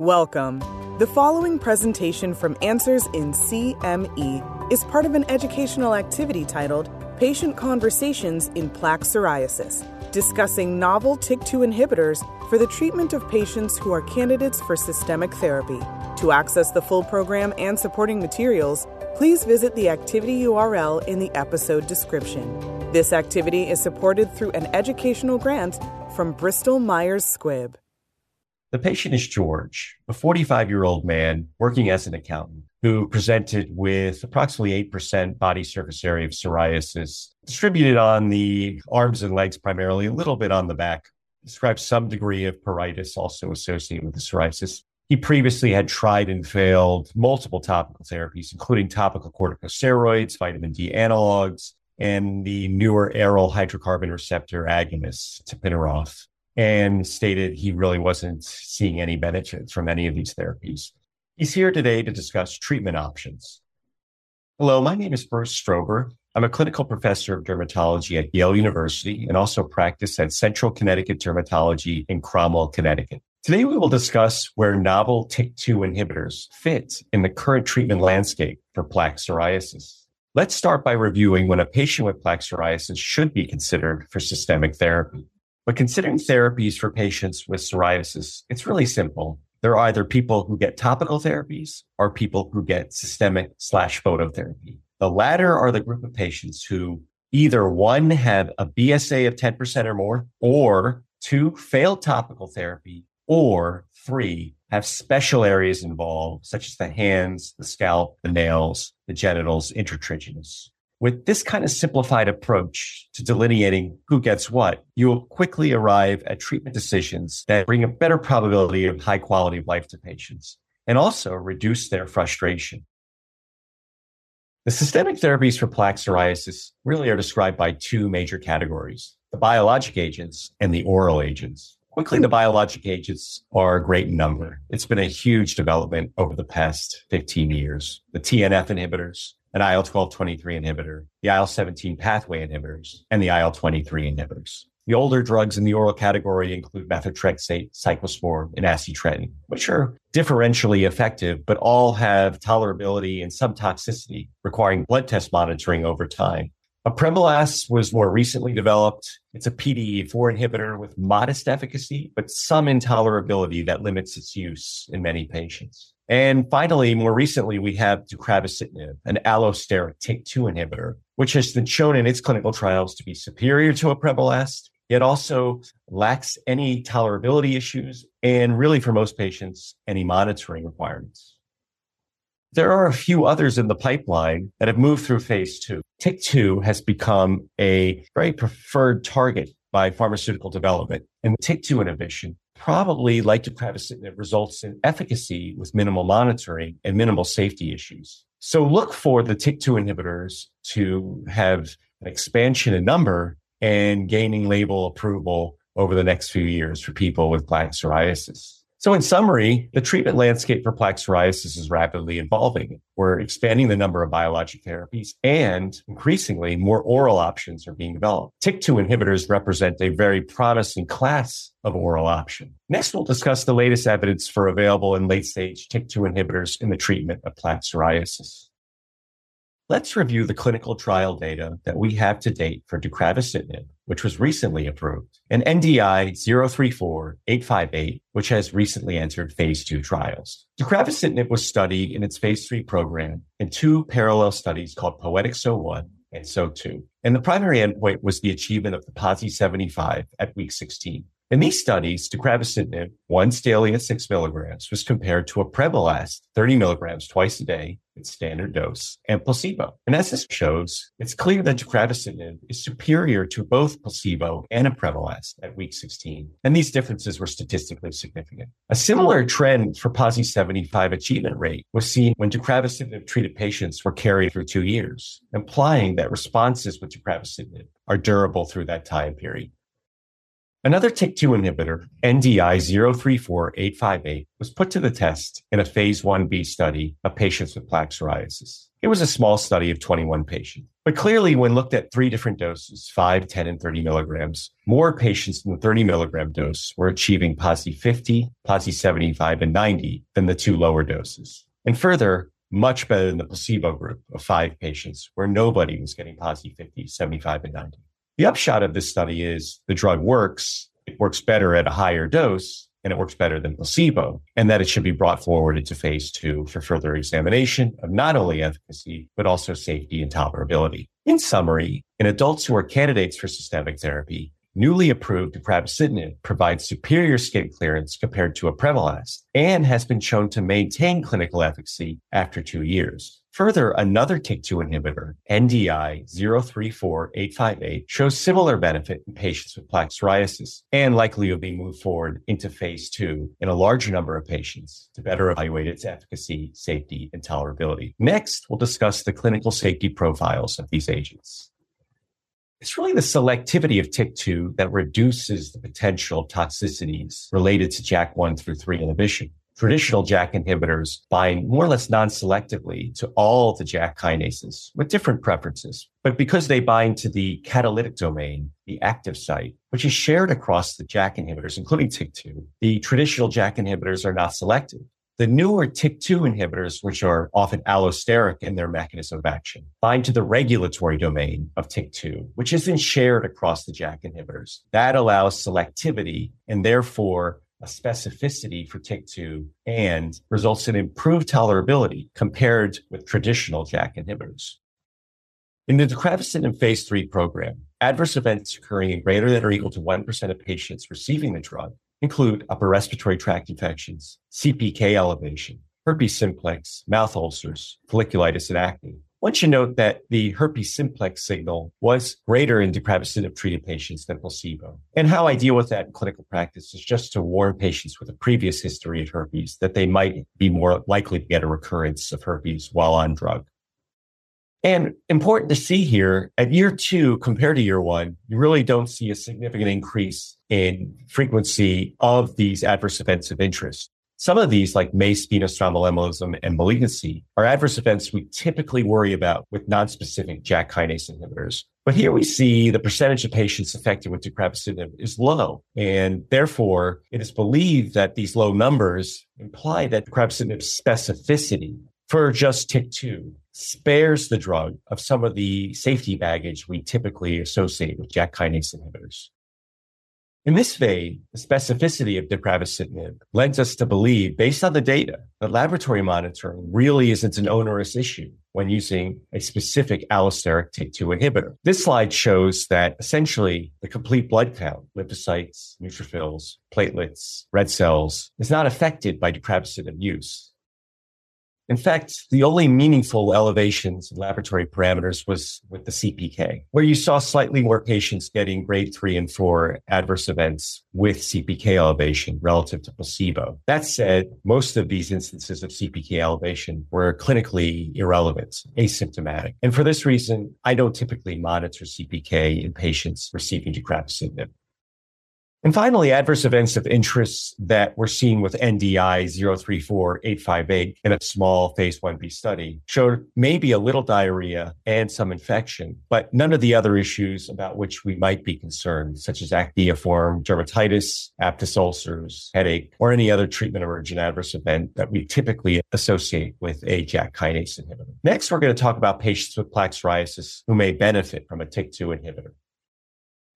Welcome. The following presentation from Answers in CME is part of an educational activity titled Patient Conversations in Plaque Psoriasis, discussing novel TYK2 inhibitors for the treatment of patients who are candidates for systemic therapy. To access the full program and supporting materials, please visit the activity URL in the episode description. This activity is supported through an educational grant from Bristol Myers Squibb. The patient is George, a 45 year old man working as an accountant who presented with approximately 8% body surface area of psoriasis, distributed on the arms and legs primarily, a little bit on the back. Describes some degree of pruritus also associated with the psoriasis. He previously had tried and failed multiple topical therapies, including topical corticosteroids, vitamin D analogs, and the newer aryl hydrocarbon receptor agonist, tapinarof and stated he really wasn't seeing any benefits from any of these therapies. He's here today to discuss treatment options. Hello, my name is Bruce Strober. I'm a clinical professor of dermatology at Yale University and also practice at Central Connecticut Dermatology in Cromwell, Connecticut. Today, we will discuss where novel TYK2 inhibitors fit in the current treatment landscape for plaque psoriasis. Let's start by reviewing when a patient with plaque psoriasis should be considered for systemic therapy. But considering therapies for patients with psoriasis, it's really simple. There are either people who get topical therapies or people who get systemic slash phototherapy. The latter are the group of patients who either one have a BSA of 10% or more, or two failed topical therapy, or three have special areas involved, such as the hands, the scalp, the nails, the genitals, intertriginous. With this kind of simplified approach to delineating who gets what, you will quickly arrive at treatment decisions that bring a better probability of high quality of life to patients and also reduce their frustration. The systemic therapies for plaque psoriasis really are described by two major categories, the biologic agents and the oral agents. Quickly, the biologic agents are a great number. It's been a huge development over the past 15 years. The TNF inhibitors, an IL 12 23 inhibitor, the IL 17 pathway inhibitors, and the IL 23 inhibitors. The older drugs in the oral category include methotrexate, cyclosporin, and acitretin, which are differentially effective, but all have tolerability and some toxicity requiring blood test monitoring over time. Apremilast was more recently developed. It's a PDE4 inhibitor with modest efficacy, but some intolerability that limits its use in many patients. And finally, more recently, we have deucravacitinib, an allosteric TYK2 inhibitor, which has been shown in its clinical trials to be superior to apremilast. It also lacks any tolerability issues and really for most patients, any monitoring requirements. There are a few others in the pipeline that have moved through phase two. TYK2 has become a very preferred target by pharmaceutical development and TYK2 inhibition probably like deucravacitinib results in efficacy with minimal monitoring and minimal safety issues. So look for the TYK2 inhibitors to have an expansion in number and gaining label approval over the next few years for people with plaque psoriasis. So in summary, the treatment landscape for plaque psoriasis is rapidly evolving. We're expanding the number of biologic therapies and increasingly more oral options are being developed. TYK2 inhibitors represent a very promising class of oral option. Next, we'll discuss the latest evidence for available and late stage TYK2 inhibitors in the treatment of plaque psoriasis. Let's review the clinical trial data that we have to date for deucravacitinib, which was recently approved, and NDI 034858, which has recently entered phase two trials. Deucravacitinib was studied in its phase three program in two parallel studies called POETYK So 01 and SO2. And the primary endpoint was the achievement of the PASI 75 at week 16. In these studies, deucravacitinib once daily at six milligrams was compared to a apremilast 30 milligrams twice a day at standard dose and placebo. And as this shows, it's clear that deucravacitinib is superior to both placebo and apremilast at week 16. And these differences were statistically significant. A similar oh. trend for PASI 75 achievement rate was seen when deucravacitinib treated patients were carried through two years, implying that responses with deucravacitinib are durable through that time period. Another TYK2 inhibitor, NDI 034858, was put to the test in a phase 1b study of patients with plaque psoriasis. It was a small study of 21 patients. But clearly, when looked at three different doses, 5, 10, and 30 milligrams, more patients in the 30 milligram dose were achieving PASI 50, PASI 75, and 90 than the two lower doses. And further, much better than the placebo group of five patients where nobody was getting PASI 50, 75, and 90. The upshot of this study is the drug works. It works better at a higher dose and it works better than placebo, and that it should be brought forward into phase two for further examination of not only efficacy, but also safety and tolerability. In summary, in adults who are candidates for systemic therapy, newly approved deucravacitinib provides superior skin clearance compared to apremilast and has been shown to maintain clinical efficacy after two years. Further, another TYK2 inhibitor, NDI 034858, shows similar benefit in patients with plaque psoriasis and likely will be moved forward into phase two in a larger number of patients to better evaluate its efficacy, safety, and tolerability. Next, we'll discuss the clinical safety profiles of these agents. It's really the selectivity of TYK2 that reduces the potential toxicities related to JAK1 through 3 inhibition traditional JAK inhibitors bind more or less non-selectively to all the JAK kinases with different preferences. But because they bind to the catalytic domain, the active site, which is shared across the JAK inhibitors, including TYK2, the traditional JAK inhibitors are not selective. The newer TYK2 inhibitors, which are often allosteric in their mechanism of action, bind to the regulatory domain of TYK2, which isn't shared across the JAK inhibitors. That allows selectivity and therefore a specificity for TYK2 and results in improved tolerability compared with traditional JAK inhibitors. In the deucravacitinib phase 3 program, adverse events occurring in greater than or equal to 1% of patients receiving the drug include upper respiratory tract infections, CPK elevation, herpes simplex, mouth ulcers, folliculitis, and acne. One should note that the herpes simplex signal was greater in deucravacitinib treated patients than placebo. And how I deal with that in clinical practice is just to warn patients with a previous history of herpes that they might be more likely to get a recurrence of herpes while on drug. And important to see here at year two compared to year one, you really don't see a significant increase in frequency of these adverse events of interest. Some of these, like MACE, venous thromboembolism, and malignancy, are adverse events we typically worry about with nonspecific JAK kinase inhibitors. But here we see the percentage of patients affected with deucravacitinib is low. And therefore, it is believed that these low numbers imply that deucravacitinib's specificity for just TYK2 spares the drug of some of the safety baggage we typically associate with JAK kinase inhibitors. In this vein, the specificity of deucravacitinib lends us to believe, based on the data, that laboratory monitoring really isn't an onerous issue when using a specific allosteric TYK2 inhibitor. This slide shows that essentially the complete blood count, lymphocytes, neutrophils, platelets, red cells, is not affected by deucravacitinib use. In fact, the only meaningful elevations in laboratory parameters was with the CPK, where you saw slightly more patients getting grade three and four adverse events with CPK elevation relative to placebo. That said, most of these instances of CPK elevation were clinically irrelevant, asymptomatic. And for this reason, I don't typically monitor CPK in patients receiving deucravacitinib. And finally, adverse events of interest that were seen with NDI 034858 in a small phase 1b study showed maybe a little diarrhea and some infection, but none of the other issues about which we might be concerned, such as acneiform dermatitis, aphthous ulcers, headache, or any other treatment emergent adverse event that we typically associate with a JAK kinase inhibitor. Next, we're going to talk about patients with plaque psoriasis who may benefit from a TYK2 inhibitor.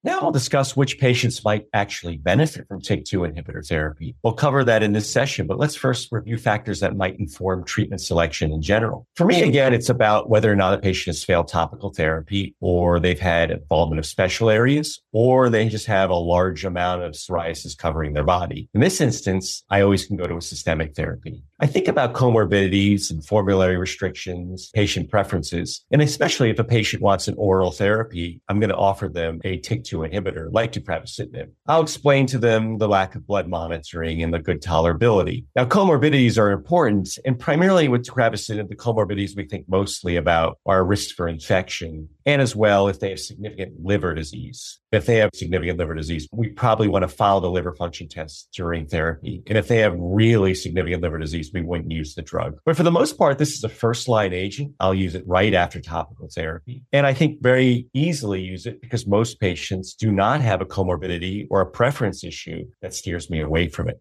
Now I'll discuss which patients might actually benefit from TYK2 inhibitor therapy. We'll cover that in this session, but let's first review factors that might inform treatment selection in general. For me, again, it's about whether or not a patient has failed topical therapy or they've had involvement of special areas or they just have a large amount of psoriasis covering their body. In this instance, I always can go to a systemic therapy. I think about comorbidities and formulary restrictions, patient preferences, and especially if a patient wants an oral therapy, I'm going to offer them a TYK2 inhibitor like deucravacitinib. I'll explain to them the lack of blood monitoring and the good tolerability. Now, comorbidities are important, and primarily with deucravacitinib, the comorbidities we think mostly about are risk for infection, and as well if they have significant liver disease. If they have significant liver disease, we probably want to follow the liver function test during therapy. And if they have really significant liver disease, we wouldn't use the drug. But for the most part, this is a first line agent. I'll use it right after topical therapy. And I think very easily use it because most patients do not have a comorbidity or a preference issue that steers me away from it.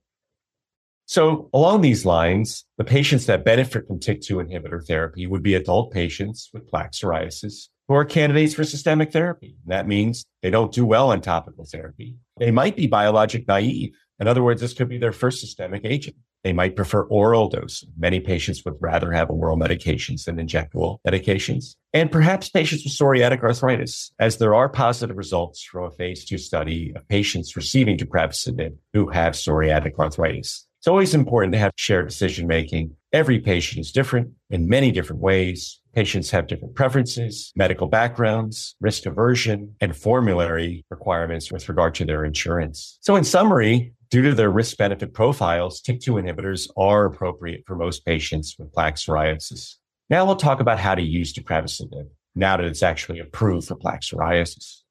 So along these lines, the patients that benefit from TYK2 inhibitor therapy would be adult patients with plaque psoriasis who are candidates for systemic therapy. That means they don't do well on topical therapy. They might be biologic naive. In other words, this could be their first systemic agent. They might prefer oral dosing. Many patients would rather have oral medications than injectable medications. And perhaps patients with psoriatic arthritis, as there are positive results from a phase two study of patients receiving deucravacitinib who have psoriatic arthritis. It's always important to have shared decision making. Every patient is different in many different ways. Patients have different preferences, medical backgrounds, risk aversion, and formulary requirements with regard to their insurance. So in summary, due to their risk benefit profiles, TYK2 inhibitors are appropriate for most patients with plaque psoriasis. Now we'll talk about how to use deucravacitinib now that it's actually approved for plaque psoriasis.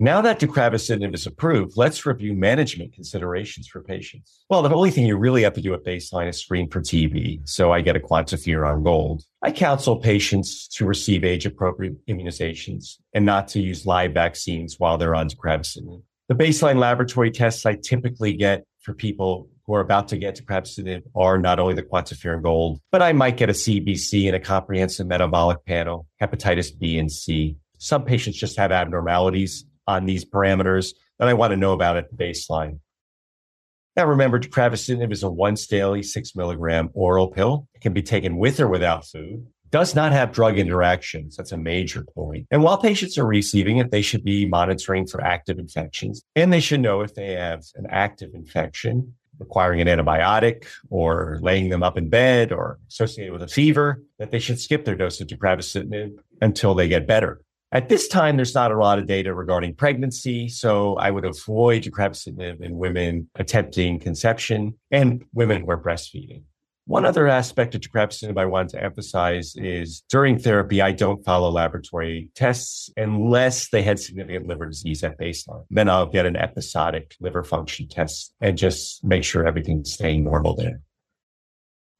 Now that deucravacitinib is approved, let's review management considerations for patients. Well, the only thing you really have to do at baseline is screen for TB. So I get a quantiferon gold. I counsel patients to receive age appropriate immunizations and not to use live vaccines while they're on deucravacitinib. The baseline laboratory tests I typically get for people who are about to get deucravacitinib are not only the quantiferon gold, but I might get a CBC and a comprehensive metabolic panel, hepatitis B and C. Some patients just have abnormalities on these parameters that I want to know about at the baseline. Now, remember, deucravacitinib is a once daily six milligram oral pill. It can be taken with or without food. Does not have drug interactions. That's a major point. And while patients are receiving it, they should be monitoring for active infections. And they should know if they have an active infection requiring an antibiotic or laying them up in bed or associated with a fever, that they should skip their dose of deucravacitinib until they get better. At this time, there's not a lot of data regarding pregnancy, so I would avoid deucravacitinib in women attempting conception and women who are breastfeeding. One other aspect of deucravacitinib I want to emphasize is during therapy, I don't follow laboratory tests unless they had significant liver disease at baseline. Then I'll get an episodic liver function test and just make sure everything's staying normal there.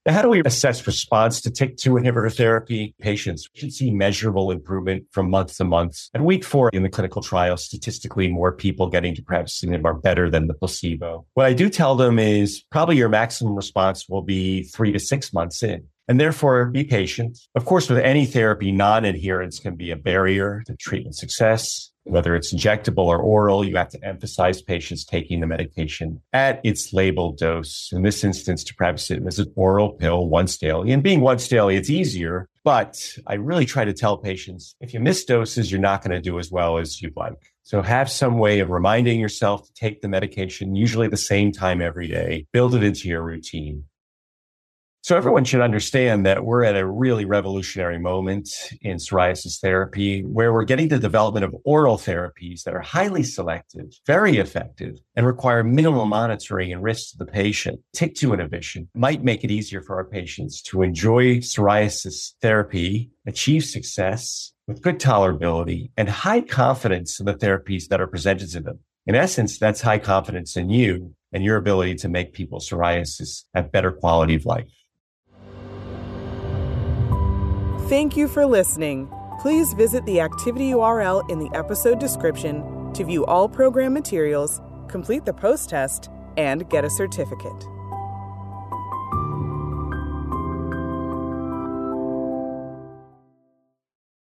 How do we assess response to TYK2 inhibitor therapy? Patients We should see measurable improvement from month to month. At week four in the clinical trial, statistically, more people getting deucravacitinib are better than the placebo. What I do tell them is probably your maximum response will be three to six months in and therefore be patient. Of course, with any therapy, non-adherence can be a barrier to treatment success. Whether it's injectable or oral, you have to emphasize patients taking the medication at its labeled dose. In this instance, deucravacitinib is an oral pill once daily. And being once daily, it's easier. But I really try to tell patients if you miss doses, you're not going to do as well as you'd like. So have some way of reminding yourself to take the medication, usually the same time every day. Build it into your routine. So everyone should understand that we're at a really revolutionary moment in psoriasis therapy where we're getting the development of oral therapies that are highly selective, very effective, and require minimal monitoring and risk to the patient. TYK2 inhibition might make it easier for our patients to enjoy psoriasis therapy, achieve success with good tolerability and high confidence in the therapies that are presented to them. In essence, that's high confidence in you and your ability to make people psoriasis have better quality of life. Thank you for listening. Please visit the activity URL in the episode description to view all program materials, complete the post test, and get a certificate.